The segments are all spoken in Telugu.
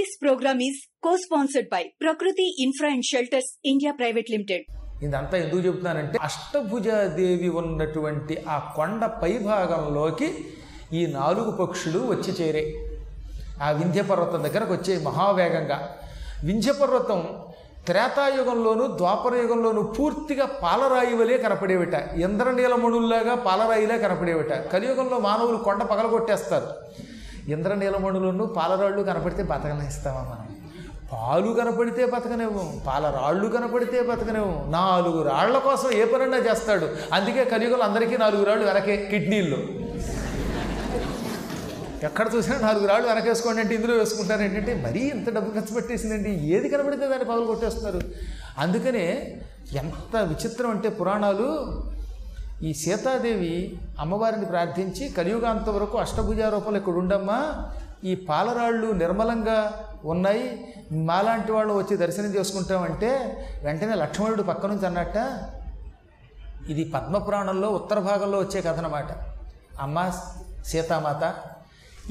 This program is co-sponsored by Prakriti Infra and Shelters India Private Limited. ఇదంతా ఎందుకు చెబుతున్నానంటే అష్టభుజాదేవి ఉన్నటువంటి ఆ కొండ పైభాగంలోకి ఈ నాలుగు పక్షులు వచ్చి చేరే. ఆ వింధ్య పర్వతం దగ్గరకు వచ్చే మహావేగంగా. వింధ్య పర్వతం త్రేతాయుగంలోను ద్వాపర పూర్తిగా పాలరాయి వలె కనపడేవిట. ఇంద్రనీలమణుల్లాగా పాలరాయిలా కనపడేవిట. కలియుగంలో మానవులు కొండ పగలగొట్టేస్తారు. ఇంద్రనీలమణులను పాలరాళ్ళు కనపడితే బతకనిస్తామా మనం? పాలు కనపడితే బతకనివ్వం పాలరాళ్ళు కనపడితే బతకనివ్వం నాలుగు రాళ్ళ కోసం ఏ పనన్నా చేస్తాడు. అందుకే కలియుగలు అందరికీ నాలుగు రాళ్ళు వెనకే కిడ్నీల్లో ఎక్కడ చూసినా నాలుగు రాళ్ళు వెనకేసుకోండి అంటే ఇందులో వేసుకుంటారు. ఏంటంటే మరీ ఇంత డబ్బు ఖర్చు పెట్టేసిందండి ఏది కనబడితే దాన్ని పగలు కొట్టేస్తున్నారు అందుకనే ఎంత విచిత్రం అంటే పురాణాలు ఈ సీతాదేవి అమ్మవారిని ప్రార్థించి కలియుగాంత వరకు అష్టభుజారూపాలు ఇక్కడ ఉండమ్మా ఈ పాలరాళ్ళు నిర్మలంగా ఉన్నాయి. మాలాంటి వాళ్ళు వచ్చి దర్శనం చేసుకుంటామంటే వెంటనే లక్ష్మణుడు పక్క నుంచి అన్నట్ట ఇది పద్మపురాణంలో ఉత్తర భాగంలో వచ్చే కథ అన్నమాట అమ్మ సీతామాత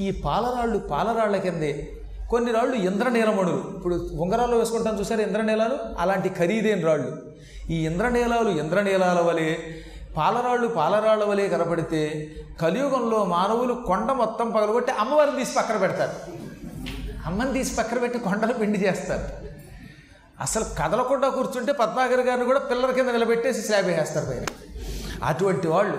ఈ పాలరాళ్ళు పాలరాళ్ళ కిందే. కొన్ని రాళ్ళు ఇంద్రనీలమణులు ఇప్పుడు ఉంగరాలు వేసుకుంటాం చూసారు ఇంద్రనీలాలు? అలాంటి ఖరీదైన రాళ్ళు. ఈ ఇంద్రనీలాలు ఇంద్రనీలాల వలె పాలరాళ్ళు పాలరాళ్ళ వలె కనపడితే కలియుగంలో మానవులు కొండ మొత్తం పగలగొట్టి అమ్మవారిని తీసి పక్కన పెడతారు. అమ్మని తీసి పక్కన పెట్టి కొండలు పిండి చేస్తారు. అసలు కదలకుండా కూర్చుంటే పద్మాగర్ గారిని కూడా పిల్లల కింద నిలబెట్టేసి స్లాబ్ వేసేస్తారు పైన. అటువంటి వాళ్ళు.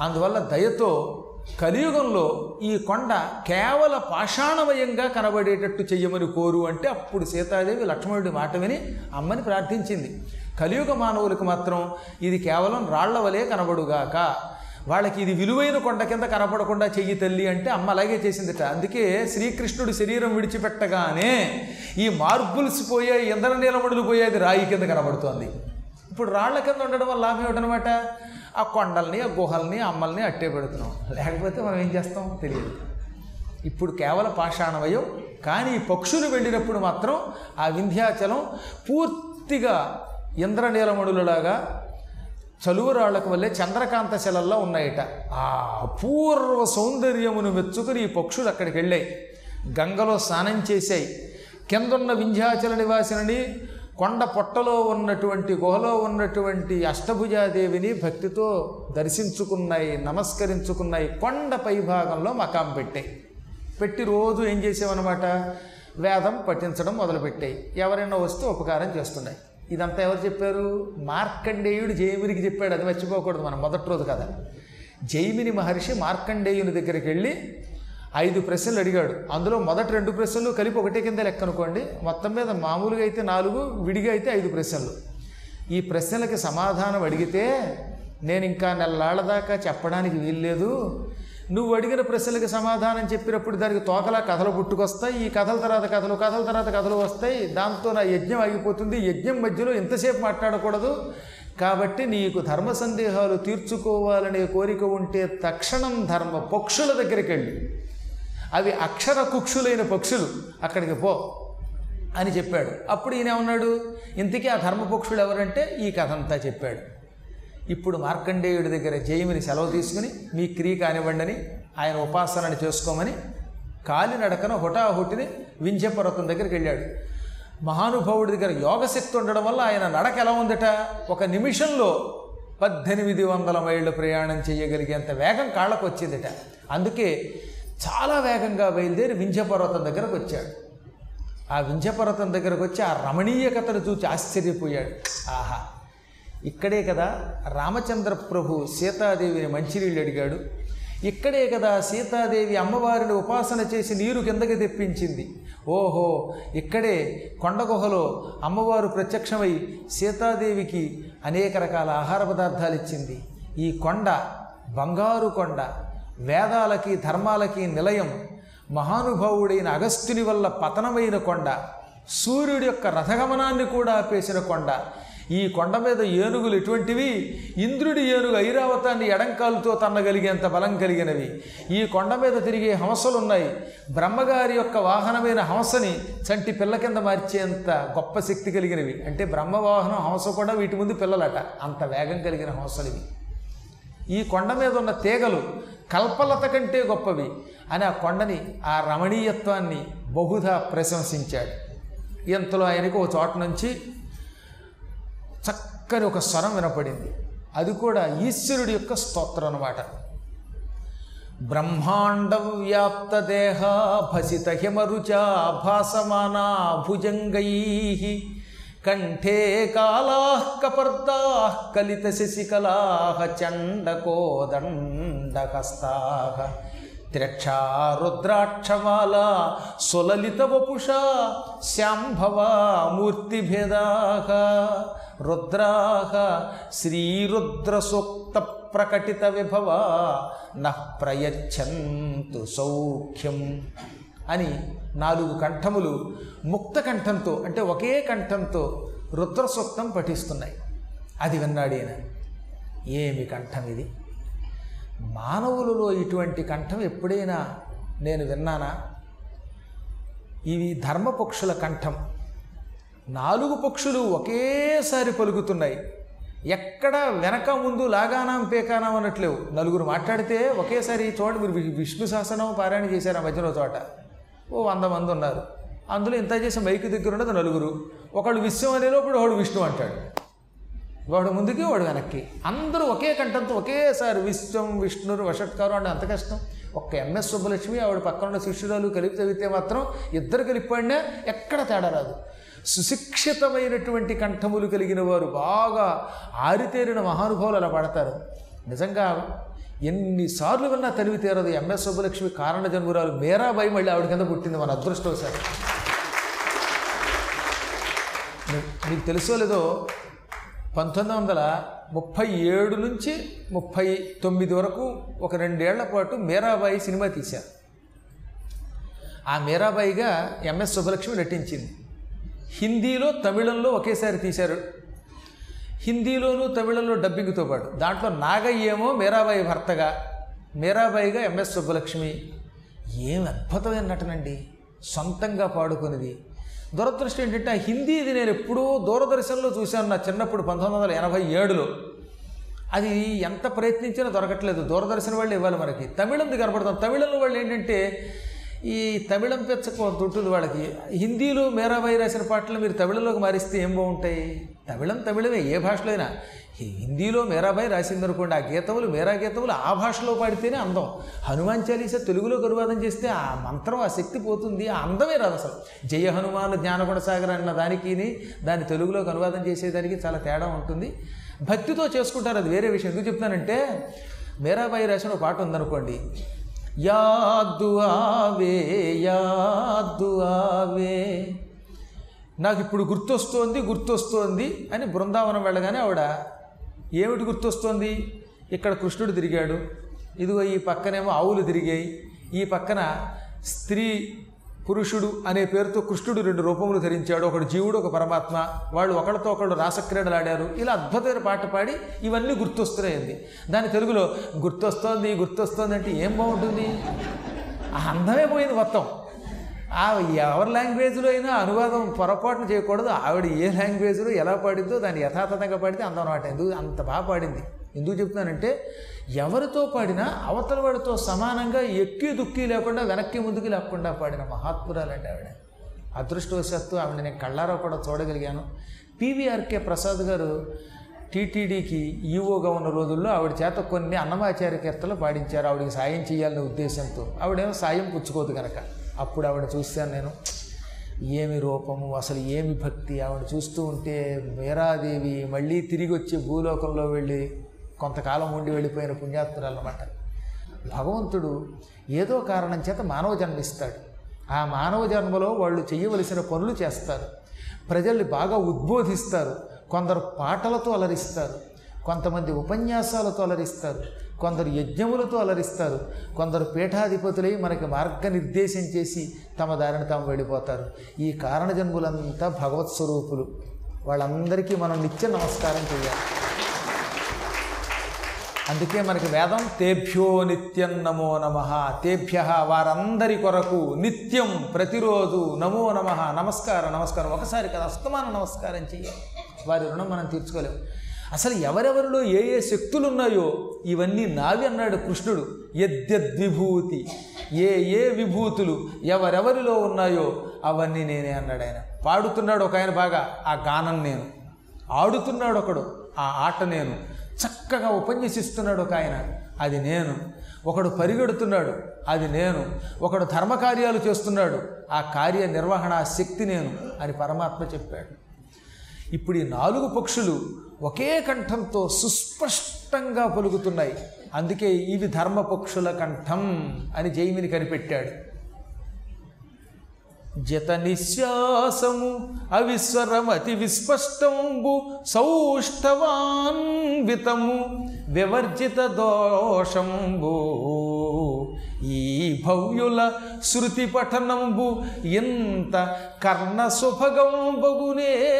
అందువల్ల దయతో కలియుగంలో ఈ కొండ కేవల పాషాణమయంగా కనబడేటట్టు చెయ్యమని కోరు అంటే అప్పుడు సీతాదేవి లక్ష్మణుడి మాట విని అమ్మని ప్రార్థించింది. కలియుగ మానవులకు మాత్రం ఇది కేవలం రాళ్ళ వలె కనబడుగాక. వాళ్ళకి ఇది విలువైన కొండ కింద కనపడకుండా చెయ్యి తల్లి అంటే అమ్మ అలాగే చేసిందిట. అందుకే శ్రీకృష్ణుడి శరీరం విడిచిపెట్టగానే ఈ మార్బుల్స్ పోయాయి ఇంధన నీలమడులు పోయేది రాయి కింద కనబడుతోంది. ఇప్పుడు రాళ్ళ కింద ఉండడం వల్ల లాభం ఏమిటనమాట? ఆ కొండల్ని ఆ గుహల్ని అమ్మల్ని అట్టే పెడుతున్నాం. లేకపోతే మనం ఏం చేస్తాం? తెలియదు. ఇప్పుడు కేవలం పాషాణవయం కానీ పక్షులు వెళ్ళినప్పుడు మాత్రం ఆ వింధ్యాచలం పూర్తిగా ఇంద్రనీలమణులలాగా చలువరాళ్ళకు వల్లే చంద్రకాంత శిలల్లో ఉన్నాయట. ఆ అపూర్వ సౌందర్యమును మెచ్చుకుని ఈ పక్షులు అక్కడికి వెళ్ళాయి. గంగలో స్నానం చేశాయి. కిందున్న వింధ్యాచల నివాసిని కొండ పొట్టలో ఉన్నటువంటి గుహలో ఉన్నటువంటి అష్టభుజాదేవిని భక్తితో దర్శించుకున్నాయి నమస్కరించుకున్నాయి. కొండ పైభాగంలో మకాం పెట్టాయి. పెట్టి రోజు ఏం చేసామన్నమాట వేదం పఠించడం మొదలుపెట్టాయి. ఎవరైనా వస్తే ఉపకారం చేస్తున్నాయి. ఇదంతా ఎవరు చెప్పారు? మార్కండేయుడు జైమినికి చెప్పాడు. అది మర్చిపోకూడదు మనం మొదటి రోజు కదా. జైమిని మహర్షి మార్కండేయుని దగ్గరికి వెళ్ళి ఐదు ప్రశ్నలు అడిగాడు. అందులో మొదటి రెండు ప్రశ్నలు కలిపి ఒకటే కింద లెక్క అనుకోండి. మొత్తం మీద మామూలుగా అయితే నాలుగు విడిగా అయితే ఐదు ప్రశ్నలు. ఈ ప్రశ్నలకి సమాధానం అడిగితే నేను ఇంకా నెలలాళ్ళ దాకా చెప్పడానికి వీల్లేదు. నువ్వు అడిగిన ప్రశ్నలకు సమాధానం చెప్పినప్పుడు దానికి తోకలా కథలు పుట్టుకొస్తాయి ఈ కథల తర్వాత కథలు కథల తర్వాత కథలు వస్తాయి. దాంతో నా యజ్ఞం ఆగిపోతుంది. యజ్ఞం మధ్యలో ఎంతసేపు మాట్లాడకూడదు. కాబట్టి నీకు ధర్మ సందేహాలు తీర్చుకోవాలనే కోరిక ఉంటే తక్షణం ధర్మ పక్షుల దగ్గరికి వెళ్ళి. అవి అక్షర కుక్షులైన పక్షులు. అక్కడికి పో అని చెప్పాడు. అప్పుడు ఈయన ఏమన్నాడు ఇంతకీ ఆ ధర్మపక్షులు ఎవరంటే? ఈ కథ అంతా చెప్పాడు. ఇప్పుడు మార్కండేయుడి దగ్గర జయమిని సెలవు తీసుకుని మీ క్రియ కానివ్వండి ఆయన ఉపాసనని చేసుకోమని కాలినడకన హుటాహుటిని వింధ్యపర్వతం దగ్గరికి వెళ్ళాడు. మహానుభావుడి దగ్గర యోగశక్తి ఉండడం వల్ల ఆయన నడక ఎలా ఉందట? ఒక నిమిషంలో పద్దెనిమిది వందల మైళ్ళు ప్రయాణం చేయగలిగేంత వేగం కాళ్ళకు వచ్చిందట. అందుకే చాలా వేగంగా బయలుదేరి వింధ్యపర్వతం దగ్గరకు వచ్చాడు. ఆ వింధ్యపర్వతం దగ్గరకు వచ్చి ఆ రమణీయకతను చూచి ఆశ్చర్యపోయాడు. ఆహా! ఇక్కడే కదా రామచంద్ర ప్రభు సీతాదేవిని మంచినీళ్ళు అడిగాడు. ఇక్కడే కదా సీతాదేవి అమ్మవారిని ఉపాసన చేసి నీరు కిందకి తెప్పించింది. ఓహో ఇక్కడే కొండగుహలో అమ్మవారు ప్రత్యక్షమై సీతాదేవికి అనేక రకాల ఆహార పదార్థాలు ఇచ్చింది. ఈ కొండ బంగారు కొండ వేదాలకి ధర్మాలకి నిలయం. మహానుభావుడైన అగస్త్యుని వల్ల పతనమైన కొండ. సూర్యుడి యొక్క రథగమనాన్ని కూడా ఆపేసిన కొండ. ఈ కొండ మీద ఏనుగులు ఎటువంటివి? ఇంద్రుడి ఏనుగు ఐరావతాన్ని ఎడంకాలుతో తన్నగలిగేంత బలం కలిగినవి. ఈ కొండ మీద తిరిగే హంసలున్నాయి. బ్రహ్మగారి యొక్క వాహనమైన హంసని చంటి పిల్ల కింద మార్చేంత గొప్ప శక్తి కలిగినవి. అంటే బ్రహ్మవాహనం హంస కూడా వీటి ముందు పిల్లలట. అంత వేగం కలిగిన హంసలు ఇవి ఈ కొండ మీద ఉన్న తీగలు కల్పలత కంటే గొప్పవి. అని ఆ కొండని ఆ రమణీయత్వాన్ని బహుధా ప్రశంసించాడు. ఇంతలో ఆయనకు ఒక చోట నుంచి చక్కని ఒక స్వరం వినపడింది. అది కూడా ఈశ్వరుడి యొక్క స్తోత్రం అనమాట బ్రహ్మాండ వ్యాప్త దేహ భసిత హిమరుచా భాసమానా భుజంగై కంఠే కాలా కపర్దా కలిత శశికలా చండకోదండకస్తా త్రక్ష రుద్రాక్షమాల సులలిత వపుష శాంభవ మూర్తిభేదా రుద్రాహ శ్రీరుద్రసూక్త ప్రకటిత విభవా నః సౌఖ్యం అని నాలుగు కంఠములు ముక్త కంఠంతో అంటే ఒకే కంఠంతో రుద్రసూక్తం పఠిస్తున్నాయి. అది విన్నాడు ఏమి కంఠం ఇది? మానవులలో ఇటువంటి కంఠం ఎప్పుడైనా నేను విన్నానా? ఇవి ధర్మపక్షుల కంఠం. నాలుగు పక్షులు ఒకేసారి పలుకుతున్నాయి. ఎక్కడ వెనక ముందు లాగానాం పేకానాం అన్నట్లేవు నలుగురు మాట్లాడితే ఒకేసారి చోట మీరు విష్ణు శాసనం పారాయణ చేశారు ఆ మధ్యలో చోట. ఓ వంద మంది ఉన్నారు. అందులో ఇంత చేసి మైకు దగ్గర ఉన్నది నలుగురు. ఒకళ్ళు విశ్వం అనేది ఒకడు వాడు విష్ణు అంటాడు. వాడు ముందుకి వాడు వెనక్కి. అందరూ ఒకే కంఠంతో ఒకేసారి విశ్వం విష్ణురు వషట్కారు అంటే అంత కష్టం. ఒక్క ఎంఎస్ సుబ్బలక్ష్మి ఆవిడ పక్కన ఉన్న శిష్యురాలు కలిపి చదివితే మాత్రం ఇద్దరు కలిపాడినా ఎక్కడ తేడా రాదు. సుశిక్షితమైనటువంటి కంఠములు కలిగిన వారు బాగా ఆరితేరిన మహానుభావులు అలా పడతారు. నిజంగా ఎన్నిసార్లు విన్నా తెలివి తీరదు ఎంఎస్ సుబ్బలక్ష్మి కారణ జన్మురాలు. మేరాబాయి మళ్ళీ ఆవిడ కింద పుట్టింది మన అదృష్టవశాలు మీ- మీకు తెలుసో లేదో పంతొమ్మిది వందల ముప్పై ఏడు నుంచి ముప్పై తొమ్మిది వరకు ఒక రెండేళ్ళ పాటు మీరాబాయి సినిమా తీశారు. ఆ మీరాబాయిగా ఎంఎస్ సుబ్బలక్ష్మి నటించింది. హిందీలో తమిళంలో ఒకేసారి తీశారు. హిందీలోను తమిళంలో డబ్బింగ్తో పాటు. దాంట్లో నాగయ్య ఏమో మీరాబాయి భర్తగా మీరాబాయిగా ఎంఎస్ సుబ్బలక్ష్మి. ఏం అద్భుతమైన నటనండి. సొంతంగా పాడుకునేది దురదృష్టం ఏంటంటే ఆ హిందీది నేను ఎప్పుడూ దూరదర్శన్లో చూశాను నా చిన్నప్పుడు పంతొమ్మిది వందల ఎనభై ఏడులో. అది ఎంత ప్రయత్నించినా దొరకట్లేదు. దూరదర్శన్ వాళ్ళు ఇవ్వాలి మనకి. తమిళంది కనపడతాం. తమిళంలో వాళ్ళు ఏంటంటే ఈ తమిళం పెచ్చకు ఉంటుంది వాళ్ళకి. హిందీలో మేరాబాయి రాసిన పాటలు మీరు తమిళంలోకి మారిస్తే ఏం బాగుంటాయి? తమిళం తమిళమే ఏ భాషలో అయినా హిందీలో మేరాబాయి రాసిందనుకోండి ఆ గీతములు మేరా గీతములు ఆ భాషలో పాడితేనే అందం. హనుమాన్ చాలీస తెలుగులోకి అనువాదం చేస్తే ఆ మంత్రం ఆ శక్తి పోతుంది ఆ అందమే రాదు అసలు. జయ హనుమాన్ జ్ఞానగుణ సాగర్ అన్న దానికి దాన్ని తెలుగులోకి అనువాదం చేసేదానికి చాలా తేడా ఉంటుంది. భక్తితో చేసుకుంటారు అది వేరే విషయం. ఎందుకు చెప్తానంటే మేరాబాయి రాసిన ఒక పాట ఉందనుకోండి యాద్దు ఆవే యాద్దు ఆవే. నాకు ఇప్పుడు గుర్తొస్తోంది గుర్తొస్తోంది అని బృందావనం వెళ్ళగానే ఆవిడ ఏమిటి గుర్తొస్తోంది? ఇక్కడ కృష్ణుడు తిరిగాడు. ఇదిగో ఈ పక్కనేమో ఆవులు తిరిగాయి. ఈ పక్కన స్త్రీ పురుషుడు అనే పేరుతో కృష్ణుడు రెండు రూపములు ధరించాడు. ఒకడు జీవుడు ఒక పరమాత్మ. వాళ్ళు ఒకళ్ళతో ఒకళ్ళు రాసక్రీడలాడారు. ఇలా అద్భుతమైన పాట పాడి ఇవన్నీ గుర్తొస్తున్నాయండి. దాని తెలుగులో గుర్తొస్తోంది గుర్తొస్తోంది అంటే ఏం బాగుంటుంది? ఆ అందమే పోయింది మొత్తం. ఆ ఎవరి లాంగ్వేజ్లో అయినా అనువాదం పొరపాటున చేయకూడదు. ఆవిడ ఏ లాంగ్వేజ్లో ఎలా పాడిందో దాన్ని యథాతథంగా పాడితే అందం అనమాట. ఎందుకు? అంత బాగా పాడింది. ఎందుకు చెప్తున్నానంటే ఎవరితో పాడినా అవతల వాడితో సమానంగా ఎక్కి దుక్కి లేకుండా వెనక్కి ముందుకి లేకుండా పాడిన మహాత్మురాలండి ఆవిడ. అదృష్టవశాత్తు ఆవిడ నేను కళ్ళారా కూడా చూడగలిగాను. పీవీఆర్కే ప్రసాద్ గారు టీటీడీకి ఈవోగా ఉన్న రోజుల్లో ఆవిడ చేత కొన్ని అన్నమాచార్య కీర్తలు పాడించారు. ఆవిడకి సాయం చేయాలనే ఉద్దేశంతో. ఆవిడేమో సాయం పుచ్చుకోదు కనుక అప్పుడు ఆవిడ చూశాను నేను. ఏమి రూపము అసలు ఏమి భక్తి? ఆవిడ చూస్తూ ఉంటే మీరాదేవి మళ్ళీ తిరిగి వచ్చి భూలోకంలో వెళ్ళి కొంతకాలం ఉండి వెళ్ళిపోయిన పుణ్యాత్మురాలన్నమాట. భగవంతుడు ఏదో కారణం చేత మానవ జన్మిస్తాడు. ఆ మానవ జన్మలో వాళ్ళు చేయవలసిన పనులు చేస్తారు. ప్రజల్ని బాగా ఉద్బోధిస్తారు. కొందరు పాటలతో అలరిస్తారు. కొంతమంది ఉపన్యాసాలతో అలరిస్తారు. కొందరు యజ్ఞములతో అలరిస్తారు. కొందరు పీఠాధిపతులై మనకి మార్గనిర్దేశం చేసి తమ దారిని తాము వెళ్ళిపోతారు. ఈ కారణ జన్ములంతా భగవత్ స్వరూపులు. వాళ్ళందరికీ మనం నిత్య నమస్కారం చేయాలి. అందుకే మనకి వేదం తేభ్యో నిత్యం నమో నమ. తేభ్య వారందరి కొరకు నిత్యం ప్రతిరోజు నమో నమ. నమస్కారం నమస్కారం. ఒకసారి కదా అస్తమాన నమస్కారం చేయాలి వారి రుణం మనం తీర్చుకోలేము. అసలు ఎవరెవరిలో ఏ ఏ శక్తులు ఉన్నాయో ఇవన్నీ నావి అన్నాడు కృష్ణుడు. యద్యద్విభూతి. ఏ ఏ విభూతులు ఎవరెవరిలో ఉన్నాయో అవన్నీ నేనే అన్నాడు ఆయన. పాడుతున్నాడు ఒక ఆయన బాగా. ఆ గానం నేను. ఆడుతున్నాడు ఒకడు. ఆ ఆట నేను. చక్కగా ఉపన్యసిస్తున్నాడు ఒక ఆయన. అది నేను. ఒకడు పరిగెడుతున్నాడు. అది నేను. ఒకడు ధర్మకార్యాలు చేస్తున్నాడు. ఆ కార్య నిర్వహణ శక్తి నేను అని పరమాత్మ చెప్పాడు. ఇప్పుడు ఈ నాలుగు పక్షులు ఒకే కంఠంతో సుస్పష్టంగా పలుకుతున్నాయి. అందుకే ఇవి ధర్మపక్షుల కంఠం అని జైమిని కనిపెట్టాడు. జత నిశ్వాసము అవిస్వరమతి విస్పష్టంబు సౌష్ఠవాన్వితము వివర్జిత దోషంబు. ఈ భవ్యుల శృతి పఠనంబు ఎంత కర్ణ సుభగం బగునే.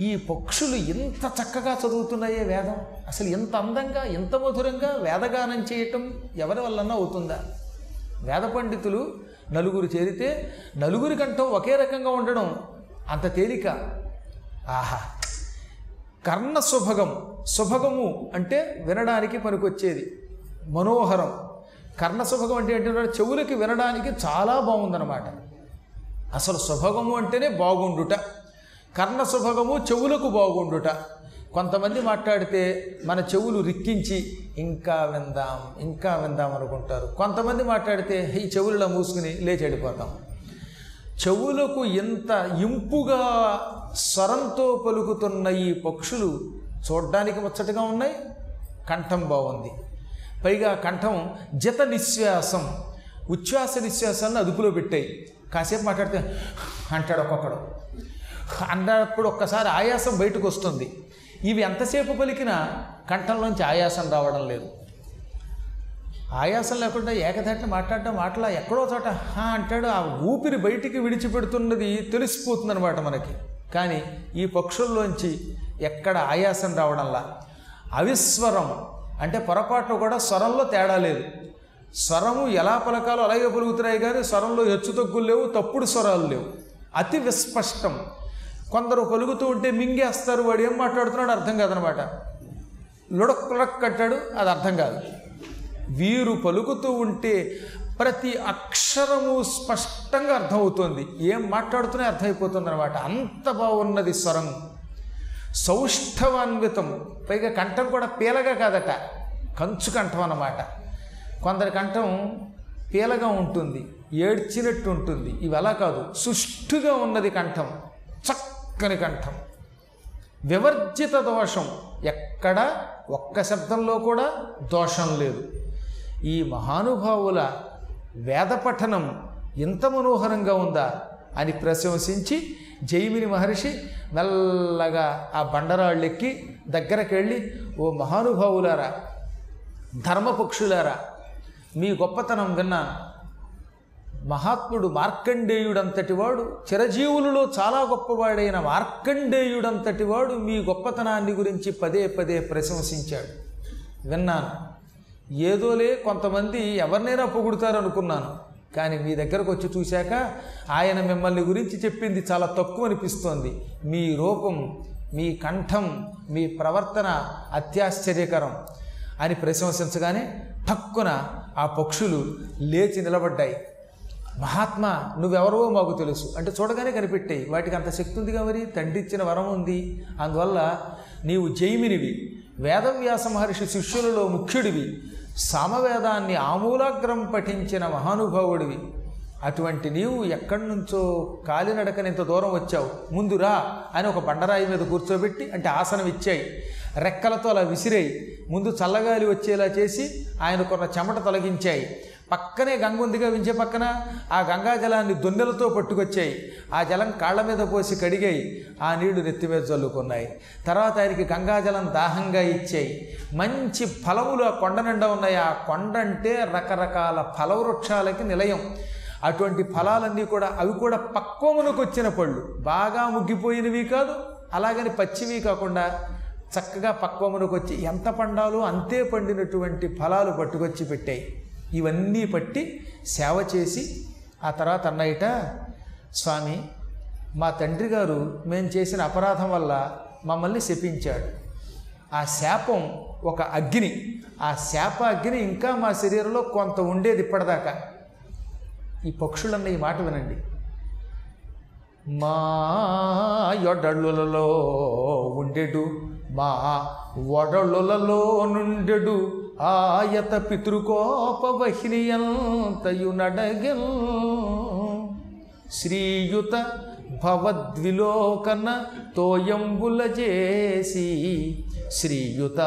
ఈ పక్షులు ఎంత చక్కగా చదువుతున్నాయే వేదం? అసలు ఎంత అందంగా ఎంత మధురంగా వేదగానం చేయటం ఎవరి వల్లన్నా అవుతుందా? వేద పండితులు నలుగురు చేరితే నలుగురి కంఠం ఒకే రకంగా ఉండడం అంత తేలిక. ఆహా! కర్ణ సుభగం సుభగము అంటే వినడానికి పనికొచ్చేది. మనోహరం. కర్ణ సుభగం అంటే ఏంటంటే చెవులకి వినడానికి చాలా బాగుందన్నమాట. అసలు సుభగము అంటేనే బాగుండుట. కర్ణ సుభగము చెవులకు బాగుండుట. కొంతమంది మాట్లాడితే మన చెవులు రిక్కించి ఇంకా విందాం ఇంకా విందాం అనుకుంటారు. కొంతమంది మాట్లాడితే ఈ చెవులలో మూసుకుని లేచి వెళ్ళిపోతాం. చెవులకు ఎంత ఇంపుగా స్వరంతో పలుకుతున్న ఈ పక్షులు చూడ్డానికి ముచ్చటగా ఉన్నాయి కంఠం బాగుంది. పైగా కంఠం జత నిశ్వాసం ఉచ్ఛ్వాస నిశ్వాసాన్ని అదుపులో పెట్టాయి. కాసేపు మాట్లాడితే అంటాడు ఒక్కొక్కడు. అన్నప్పుడు ఒక్కసారి ఆయాసం బయటకు వస్తుంది ఇవి ఎంతసేపు పలికినా కంఠంలోంచి ఆయాసం రావడం లేదు. ఆయాసం లేకుండా ఏకధాటిని మాట్లాడటం మాటలా ఎక్కడో చోట హా అంటాడు ఆ ఊపిరి బయటికి విడిచిపెడుతున్నది తెలిసిపోతుందనమాట మనకి. కానీ ఈ పక్షుల్లోంచి ఎక్కడ ఆయాసం రావడంలా? అవిస్వరం అంటే పొరపాటు కూడా స్వరంలో తేడా లేదు. స్వరము ఎలా పలకాలో అలాగే పలుకుతున్నాయి కానీ స్వరంలో హెచ్చు తగ్గులు లేవు తప్పుడు స్వరాలు లేవు. అతి విస్పష్టం. కొందరు పలుకుతూ ఉంటే మింగేస్తారు వాడు ఏం మాట్లాడుతున్నాడు అర్థం కాదనమాట. లుడక్ లుడక్ కట్టాడు అది అర్థం కాదు. వీరు పలుకుతూ ఉంటే ప్రతి అక్షరము స్పష్టంగా అర్థమవుతుంది. ఏం మాట్లాడుతూనే అర్థమైపోతుంది అనమాట అంత బాగున్నది స్వరం. సౌష్ఠవాన్వితం. పైగా కంఠం కూడా పీలగా కాదట. కంచు కంఠం అన్నమాట. కొందరి కంఠం పీలగా ఉంటుంది ఏడ్చినట్టు ఉంటుంది. ఇవి అలా కాదు. సుష్ఠుగా ఉన్నది కంఠం. చక్క చక్కని కంఠం. వివర్జిత దోషం ఎక్కడ ఒక్క శబ్దంలో కూడా దోషం లేదు. ఈ మహానుభావుల వేద పఠనం ఎంత మనోహరంగా ఉందా అని ప్రశంసించి జైమిని మహర్షి మెల్లగా ఆ బండరాళ్ళు ఎక్కి దగ్గరకు వెళ్ళి ఓ మహానుభావులారా ధర్మపక్షులారా మీ గొప్పతనం విన్నాను. మహాత్ముడు మార్కండేయుడంతటి వాడు చిరజీవులలో చాలా గొప్పవాడైన మార్కండేయుడంతటి వాడు మీ గొప్పతనాన్ని గురించి పదే పదే ప్రశంసించాడు. విన్నాను. ఏదోలే కొంతమంది ఎవరినైనా పొగుడుతారు అనుకున్నాను కానీ మీ దగ్గరకు వచ్చి చూశాక ఆయన మిమ్మల్ని గురించి చెప్పింది చాలా తక్కువ అనిపిస్తోంది. మీ రూపం మీ కంఠం మీ ప్రవర్తన అత్యాశ్చర్యకరం అని ప్రశంసించగానే తక్కున ఆ పక్షులు లేచి నిలబడ్డాయి. మహాత్మా నువ్వెవరో మాకు తెలుసు. అంటే చూడగానే కనిపెట్టాయి. వాటికి అంత శక్తి ఉంది మరి? తండ్రి ఇచ్చిన వరం ఉంది. అందువల్ల నీవు జైమినివి. వేదవ్యాస మహర్షి శిష్యులలో ముఖ్యుడివి. సామవేదాన్ని ఆమూలాగ్రం పఠించిన మహానుభావుడివి. అటువంటి నీవు ఎక్కడి నుంచో కాలినడకని ఇంత దూరం వచ్చావు. ముందురా అని ఒక బండరాయి మీద కూర్చోబెట్టి అంటే ఆసనం ఇచ్చాయి రెక్కలతో అలా విసిరాయి. ముందు చల్లగాలి వచ్చేలా చేసి ఆయనకున్న చెమట తొలగించాయి. పక్కనే గంగ ఉందిగా వించే పక్కన ఆ గంగా జలాన్ని దొన్నెలతో పట్టుకొచ్చాయి. ఆ జలం కాళ్ళ మీద పోసి కడిగాయి. ఆ నీళ్ళు నెత్తి మీద చల్లుకున్నాయి తర్వాత ఆయనకి గంగాజలం దాహంగా ఇచ్చాయి. మంచి ఫలములు ఆ కొండ నిండా ఉన్నాయి. ఆ కొండ అంటే రకరకాల ఫలవృక్షాలకి నిలయం. అటువంటి ఫలాలన్నీ కూడా అవి కూడా పక్వమునకు వచ్చిన పళ్ళు. బాగా ముగ్గిపోయినవి కాదు అలాగని పచ్చివి కాకుండా చక్కగా పక్వమునకు వచ్చి ఎంత పండాలో అంతే పండినటువంటి ఫలాలు పట్టుకొచ్చి పెట్టాయి. ఇవన్నీ పట్టి సేవ చేసి ఆ తర్వాత అన్నయ్యట స్వామి మా తండ్రి గారు మేము చేసిన అపరాధం వల్ల మమ్మల్ని శపించాడు. ఆ శాపం ఒక అగ్ని. ఆ శాప అగ్ని ఇంకా మా శరీరంలో కొంత ఉండేది ఇప్పటిదాకా. ఈ పక్షులన్న ఈ మాట వినండి. మా యొడళ్ళులలో ఉండెడు మా వడలులలో నుండెడు ఆయత పితృకోపవహినియంతయు నడగెల్. శ్రీయుత భవద్విలోకన తోయంబుల చేసి శ్రీయుత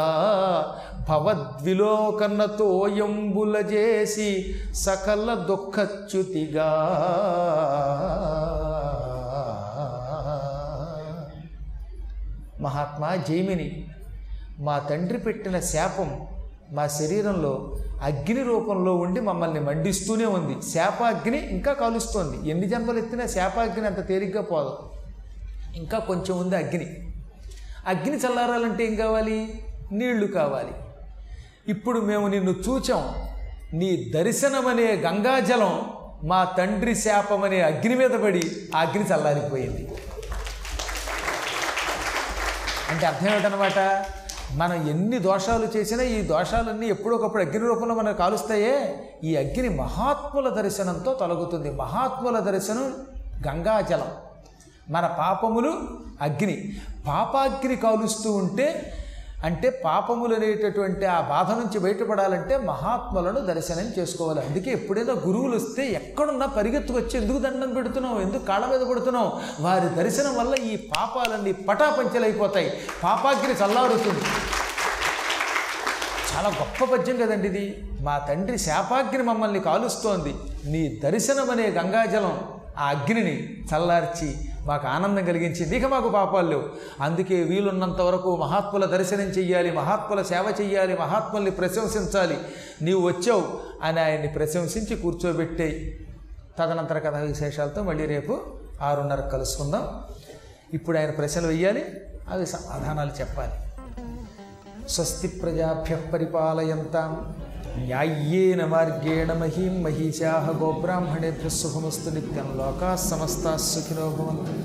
భవద్విలోకన తోయంబుల చేసి సకల దుఃఖచ్యుతిగా మహాత్మా జైమిని. మా తండ్రి పెట్టిన శాపం మా శరీరంలో అగ్ని రూపంలో ఉండి మమ్మల్ని మండిస్తూనే ఉంది. శాపాగ్ని ఇంకా కాలుస్తోంది. ఎన్ని జన్మలు ఎత్తినా శాపాగ్ని అంత తేలిగ్గా పోదు. ఇంకా కొంచెం ఉంది అగ్ని. అగ్ని చల్లారాలంటే ఏం కావాలి? నీళ్ళు కావాలి. ఇప్పుడు మేము నిన్ను చూచాం. నీ దర్శనమనే గంగాజలం మా తండ్రి శాపమనే అగ్ని మీద పడి ఆ అగ్ని చల్లారిపోయింది. అంటే అర్థం ఏమిటనమాట మనం ఎన్ని దోషాలు చేసినా ఈ దోషాలన్నీ ఎప్పుడొకప్పుడు అగ్ని రూపంలో మనకు కాలుస్తాయే. ఈ అగ్ని మహాత్ముల దర్శనంతో తొలగుతుంది. మహాత్ముల దర్శనం గంగాజలం మన పాపములు అగ్ని. పాపాగ్ని కాలుస్తూ ఉంటే అంటే పాపములు అనేటటువంటి ఆ బాధ నుంచి బయటపడాలంటే మహాత్ములను దర్శనం చేసుకోవాలి. అందుకే ఎప్పుడైనా గురువులు వస్తే ఎక్కడున్నా పరిగెత్తుకొచ్చి ఎందుకు దండం పెడుతున్నావు? ఎందుకు కాళ్ళ మీద పెడుతున్నావు? వారి దర్శనం వల్ల ఈ పాపాలన్నీ పటాపంచలైపోతాయి. పాపాగ్ని చల్లారుతుంది. చాలా గొప్ప పద్యం కదండి ఇది. మా తండ్రి శాపాగ్ని మమ్మల్ని కాలుస్తోంది. నీ దర్శనం అనే గంగాజలం ఆ అగ్నిని చల్లార్చి మాకు ఆనందం కలిగించింది. ఇక మాకు పాపాలు లేవు. అందుకే వీలున్నంత వరకు మహాత్ముల దర్శనం చెయ్యాలి మహాత్ముల సేవ చెయ్యాలి మహాత్ముల్ని ప్రశంసించాలి. నీవు వచ్చావు అని ఆయన్ని ప్రశంసించి కూర్చోబెట్టే తదనంతర కథ విశేషాలతో మళ్ళీ రేపు ఆరున్నర కలుసుకుందాం. ఇప్పుడు ఆయన ప్రశ్నలు వెయ్యాలి అవి సమాధానాలు చెప్పాలి. స్వస్తి ప్రజాభ్య పరిపాలయంతాం. ಯಾಯೇನ ಮಾರ್ಗೇಣ ಮಹೀಂ ಮಹಿಷಾ ಗೋಬ್ರಾಹ್ಮಣೇಭ್ಯ ಸುಖಮಸ್ತು ನಿತ್ಯಂ ಲೋಕಾ ಸಮಸ್ತ ಸುಖಿನೋ ಭವಂತು